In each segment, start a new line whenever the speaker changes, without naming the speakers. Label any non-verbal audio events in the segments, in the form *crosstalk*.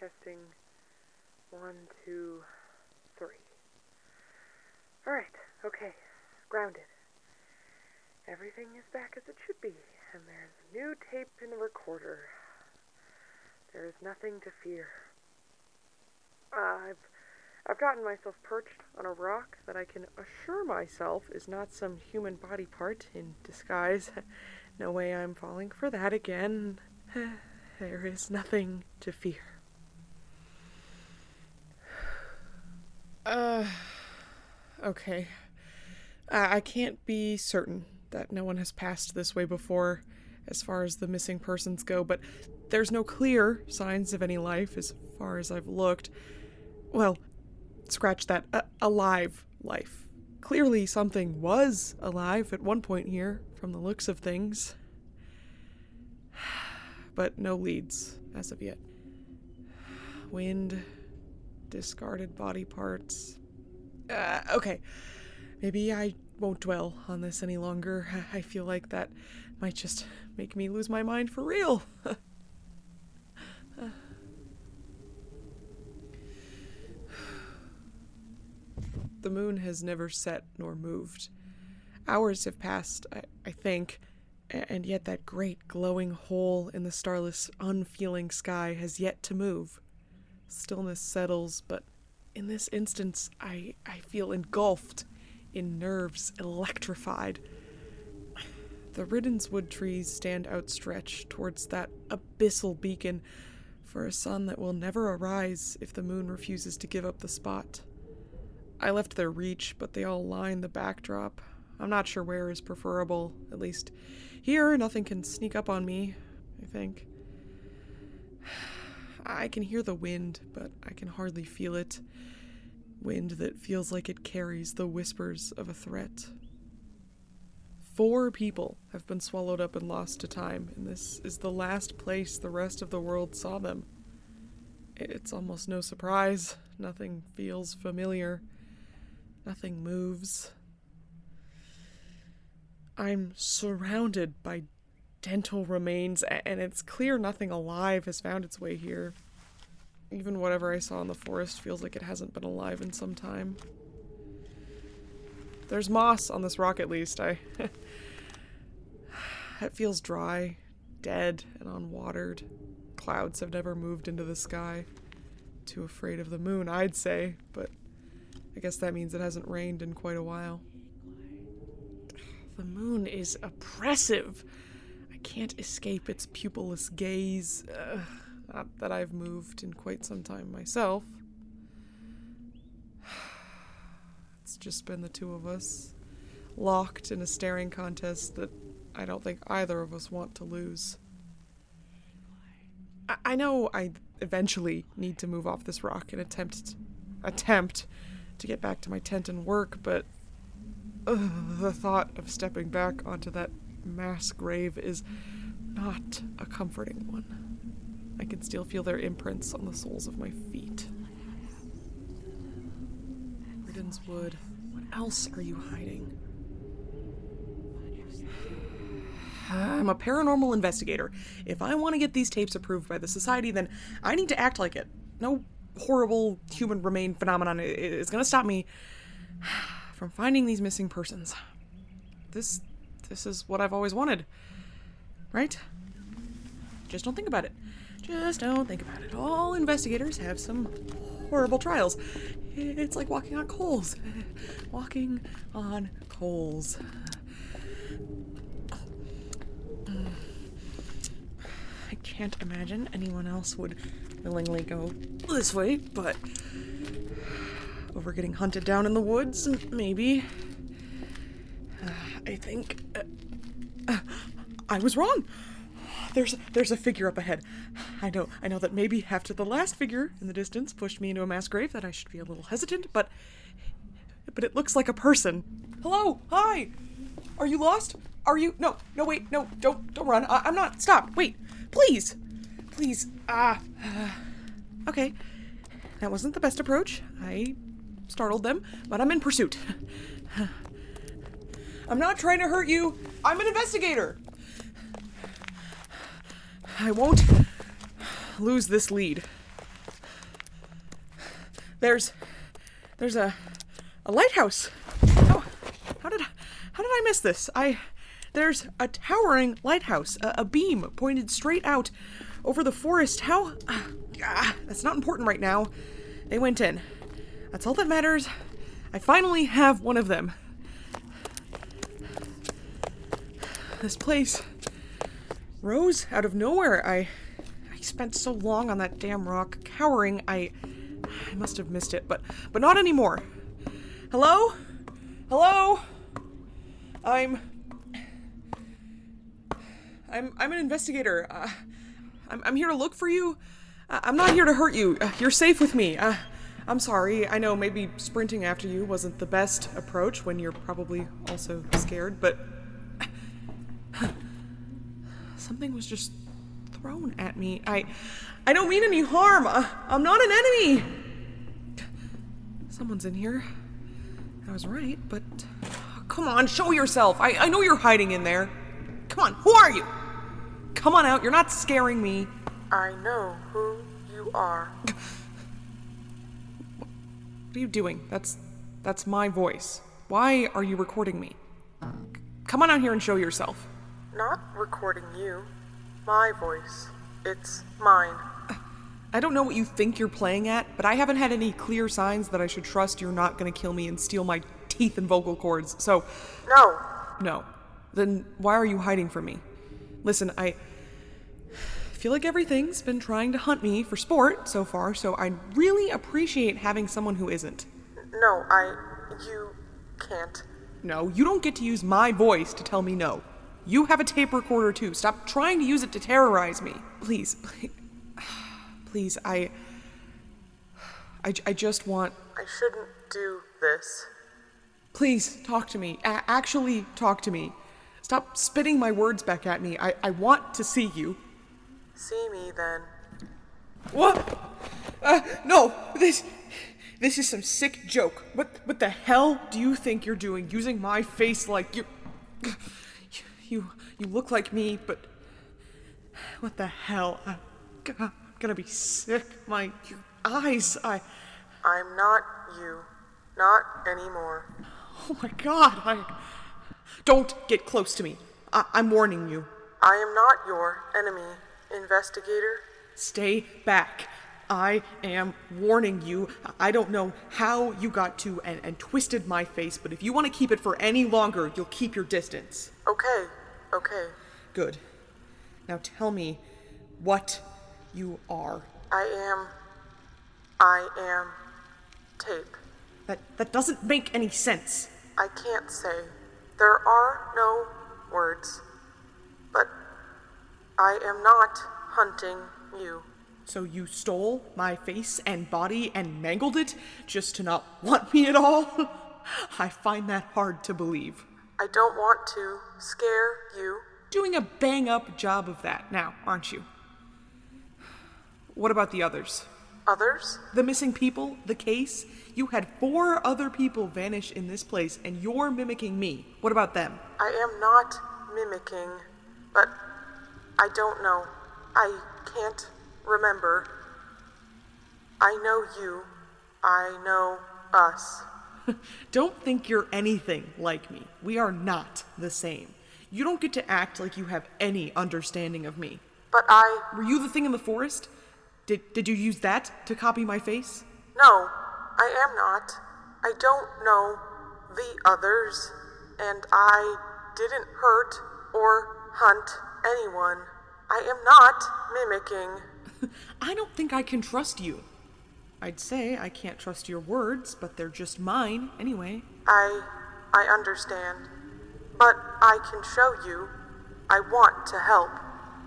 Testing. One, two, three. Alright, okay. Grounded. Everything is back as it should be, and there's new tape in the recorder. There is nothing to fear. I've I've gotten myself perched on a rock that I can assure myself is not some human body part in disguise. *laughs* No way I'm falling for that again. *sighs* There is nothing to fear. *sighs*
Okay. I I can't be certain that no one has passed this way before as far as the missing persons go, but there's no clear signs of any life as far as I've looked. Well, scratch that. A- alive life. Clearly, something was alive at one point here, from the looks of things. *sighs* But no leads as of yet. Wind, discarded body parts. Uh, okay, maybe I won't dwell on this any longer. I feel like that might just make me lose my mind for real. *laughs* *sighs* the moon has never set nor moved. Hours have passed, I, I think, and yet that great glowing hole in the starless, unfeeling sky has yet to move. Stillness settles, but in this instance, I, I feel engulfed in nerves electrified. The Riddenswood trees stand outstretched towards that abyssal beacon for a sun that will never arise if the moon refuses to give up the spot. I left their reach, but they all line the backdrop. I'm not sure where is preferable. At least here, nothing can sneak up on me, I think. I can hear the wind, but I can hardly feel it. Wind that feels like it carries the whispers of a threat. Four people have been swallowed up and lost to time, and this is the last place the rest of the world saw them. It's almost no surprise. Nothing feels familiar. Nothing moves. I'm surrounded by dental remains, and it's clear nothing alive has found its way here. Even whatever I saw in the forest feels like it hasn't been alive in some time. There's moss on this rock, at least. I. *laughs* it feels dry, dead, and unwatered. Clouds have never moved into the sky. Too afraid of the moon, I'd say, but I guess that means it hasn't rained in quite a while. *sighs* The moon is oppressive. Can't escape its pupilless gaze. Ugh, not that I've moved in quite some time myself. *sighs* It's just been the two of us, locked in a staring contest that I don't think either of us want to lose. I, I know I eventually need to move off this rock and attempt attempt to get back to my tent and work, but the thought of stepping back onto that mass grave is not a comforting one. I can still feel their imprints on the soles of my feet. Riddenswood, what else are you hiding? I'm a paranormal investigator. If I want to get these tapes approved by the society, then I need to act like it. No horrible human remain phenomenon is going to stop me *sighs* from finding these missing persons. This this is what I've always wanted. Right? Just don't think about it. Just don't think about it. All investigators have some horrible trials. It's like walking on coals. *laughs* Walking on coals. I can't imagine anyone else would willingly go this way, but *sighs* over getting hunted down in the woods, maybe. *sighs* I think I was wrong. There's there's a figure up ahead. I know I know that maybe after the last figure in the distance pushed me into a mass grave that I should be a little hesitant, but but it looks like a person. Hello, hi. Are you lost? Are you? No, no, wait, no, don't don't run. I, I'm not. Stop. Wait, please, please. Ah. okay, that wasn't the best approach. I startled them, but I'm in pursuit. *laughs* I'm not trying to hurt you. I'm an investigator. I won't lose this lead. There's there's a a lighthouse. How, how did how did I miss this? I there's a towering lighthouse, a, a beam pointed straight out over the forest. How? Ah, that's not important right now. They went in. That's all that matters. I finally have one of them. This place rose out of nowhere. I I spent so long on that damn rock, cowering. I I must have missed it, but but not anymore. Hello? Hello? I'm I'm I'm an investigator. Uh, I'm I'm here to look for you. Uh, I'm not here to hurt you. Uh, you're safe with me. Uh, I'm sorry. I know maybe sprinting after you wasn't the best approach when you're probably also scared, but something was just thrown at me. I I don't mean any harm. Uh, I'm not an enemy. Someone's in here. I was right, but come on, show yourself. I I know you're hiding in there. Come on, who are you? Come on out. You're not scaring me.
I know who you are. *laughs*
What are you doing? That's that's my voice. Why are you recording me? Come on out here and show yourself.
Not recording you. My voice. It's mine.
I don't know what you think you're playing at, but I haven't had any clear signs that I should trust you're not going to kill me and steal my teeth and vocal cords. So,
No.
no. Then why are you hiding from me? Listen, I feel like everything's been trying to hunt me for sport so far, so I'd really appreciate having someone who isn't.
No, I. You can't.
No, you don't get to use my voice to tell me no. You have a tape recorder too. Stop trying to use it to terrorize me. Please, please, *sighs* please I, I, I just want.
I shouldn't do this.
Please talk to me. A- actually, talk to me. Stop spitting my words back at me. I, I want to see you.
See me then.
What? Uh, no, this, this is some sick joke. What, what the hell do you think you're doing, using my face like you, you, you look like me, but what the hell? I'm gonna be sick. My eyes, I,
I'm not you. Not anymore.
oh my god, I, don't get close to me. I, I'm warning you.
I am not your enemy, investigator.
Stay back. I am warning you. I don't know how you got to and, and twisted my face, but if you want to keep it for any longer, you'll keep your distance.
Okay, okay.
Good. Now tell me what you are.
I am. I am. Tape.
That that doesn't make any sense.
I can't say. There are no words. But I am not hunting you.
So you stole my face and body and mangled it just to not *laughs* want me at all? *laughs* I find that hard to believe.
I don't want to scare you.
Doing a bang up job of that now, aren't you? What about the others?
Others?
The missing people, the case? You had four other people vanish in this place, and you're mimicking me. What about them?
I am not mimicking, but I don't know. I can't remember. I know you. I know us. *laughs*
Don't think you're anything like me. We are not the same. You don't get to act like you have any understanding of me.
But I.
Were you the thing in the forest? Did, did you use that to copy my face?
No, I am not. I don't know the others, and I didn't hurt or hunt anyone. I am not mimicking. *laughs*
I don't think I can trust you. I'd say I can't trust your words, but they're just mine anyway.
I. I understand. But I can show you. I want to help.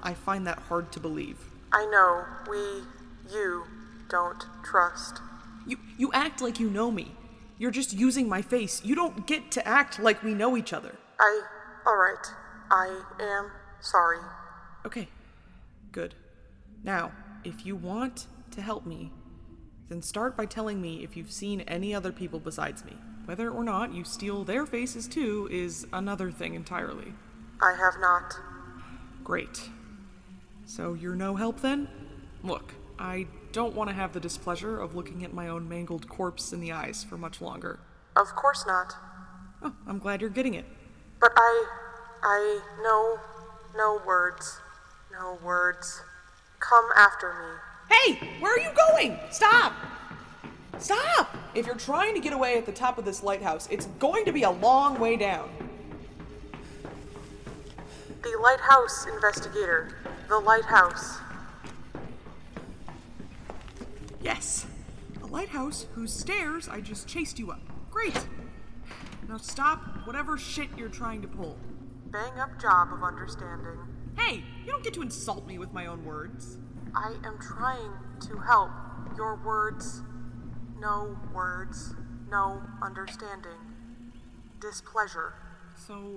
I find that hard to believe.
I know we. you don't trust.
You you act like you know me. You're just using my face. You don't get to act like we know each other.
I. Alright. I am sorry.
Okay. Good. Now, if you want to help me, then start by telling me if you've seen any other people besides me. Whether or not you steal their faces too is another thing entirely.
I have not.
Great. So you're no help then? Look, I don't want to have the displeasure of looking at my own mangled corpse in the eyes for much longer.
Of course not.
Oh, I'm glad you're getting it.
But I. I. No. No words. No words. Come after me.
Hey, where are you going? Stop! Stop! If you're trying to get away at the top of this lighthouse, it's going to be a long way down.
The lighthouse investigator. The lighthouse.
Yes, a lighthouse whose stairs I just chased you up. Great. Now stop whatever shit you're trying to pull.
Bang up job of understanding.
Hey, you don't get to insult me with my own words.
I am trying to help. Your words. No words. No understanding. Displeasure.
So.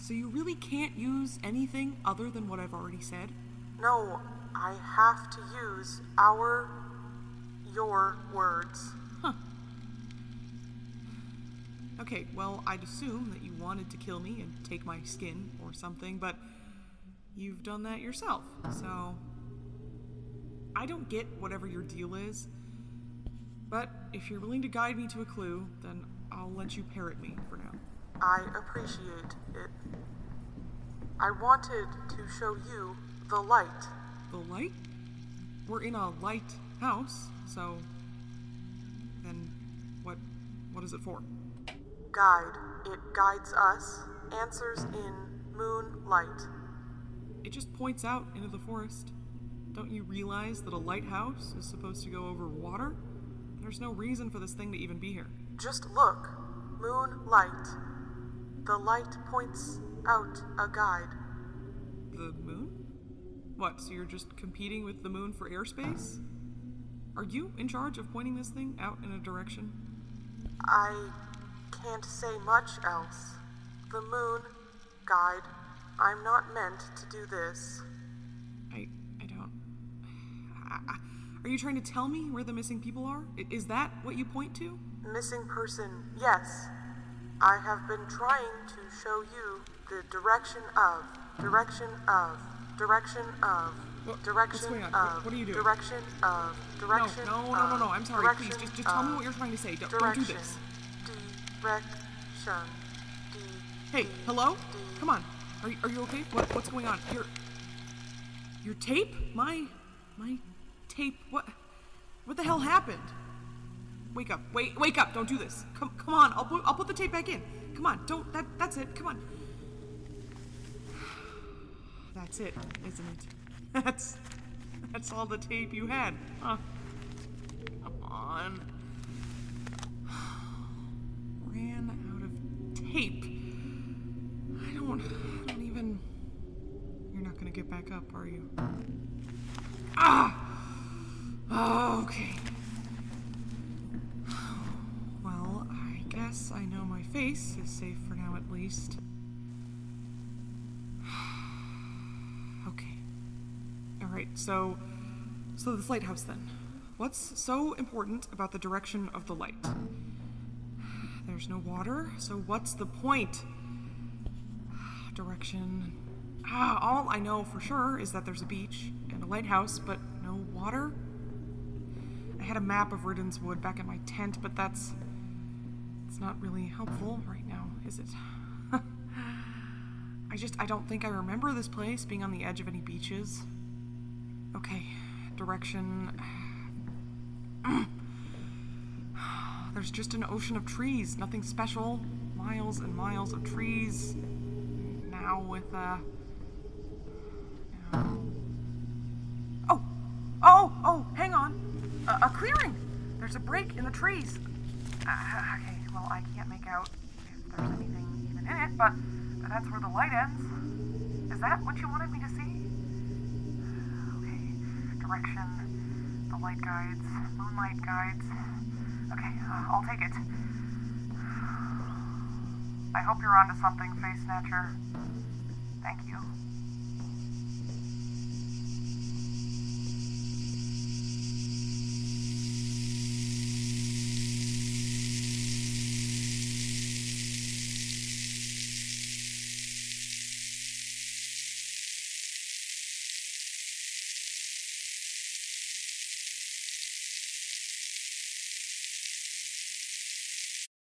So you really can't use anything other than what I've already said?
No, I have to use our. your words.
Huh. Okay, well, I'd assume that you wanted to kill me and take my skin or something, but you've done that yourself, so. I don't get whatever your deal is, but if you're willing to guide me to a clue, then I'll let you parrot me for now.
I appreciate it. I wanted to show you the light.
The light? We're in a light house, so. Then what. what is it for?
Guide. It guides us. Answers in moonlight.
It just points out into the forest. Don't you realize that a lighthouse is supposed to go over water? There's no reason for this thing to even be here.
Just look. Moonlight. The light points out a guide.
The moon? What, so you're just competing with the moon for airspace? Are you in charge of pointing this thing out in a direction?
I can't say much else. The moon, guide. I'm not meant to do this.
I. I don't. I, I, are you trying to tell me where the missing people are? Is that what you point to?
Missing person, yes. I have been trying to show you the direction of, direction of, direction of,
What-
direction
what's going on?
of,
What- what are you doing?
direction of,
No,
direction
no, no, no, no. I'm sorry. Please, just, just tell me what you're trying to say. Don't, don't do this.
Direction. D.
Hey, hello?
D.
Come on. Are you, are you okay? What, what's going on? Your your tape? My my tape. What what the hell happened? Wake up. Wait, wake up. Don't do this. Come come on. I'll put I'll put the tape back in. Come on. Don't that that's it. Come on. *sighs* That's it, isn't it? *laughs* That's that's all the tape you had. Huh. Come on. *sighs* Ran out of tape. I don't I don't even You're not gonna get back up, are you? Ah! Oh, okay. Well, I guess I know my face is safe for now at least. *sighs* Okay. Alright, so so this lighthouse then. What's so important about the direction of the light? There's no water, so what's the point? *sighs* Direction. Ah, all I know for sure is that there's a beach and a lighthouse, but no water. I had a map of Riddens Wood back in my tent, but that's. It's not really helpful right now, is it? *laughs* I just. I don't think I remember this place being on the edge of any beaches. Okay, direction. *sighs* There's just an ocean of trees, nothing special. Miles and miles of trees. Now with uh now- Oh! Oh! Oh! Hang on! A, a clearing! There's a break in the trees. Uh, okay, well, I can't make out if there's anything even in it, but that's where the light ends. Is that what you wanted me to see? Okay, direction, the light guides, moonlight guides. Okay, uh, I'll take it. I hope you're onto something, Face Snatcher. Thank you.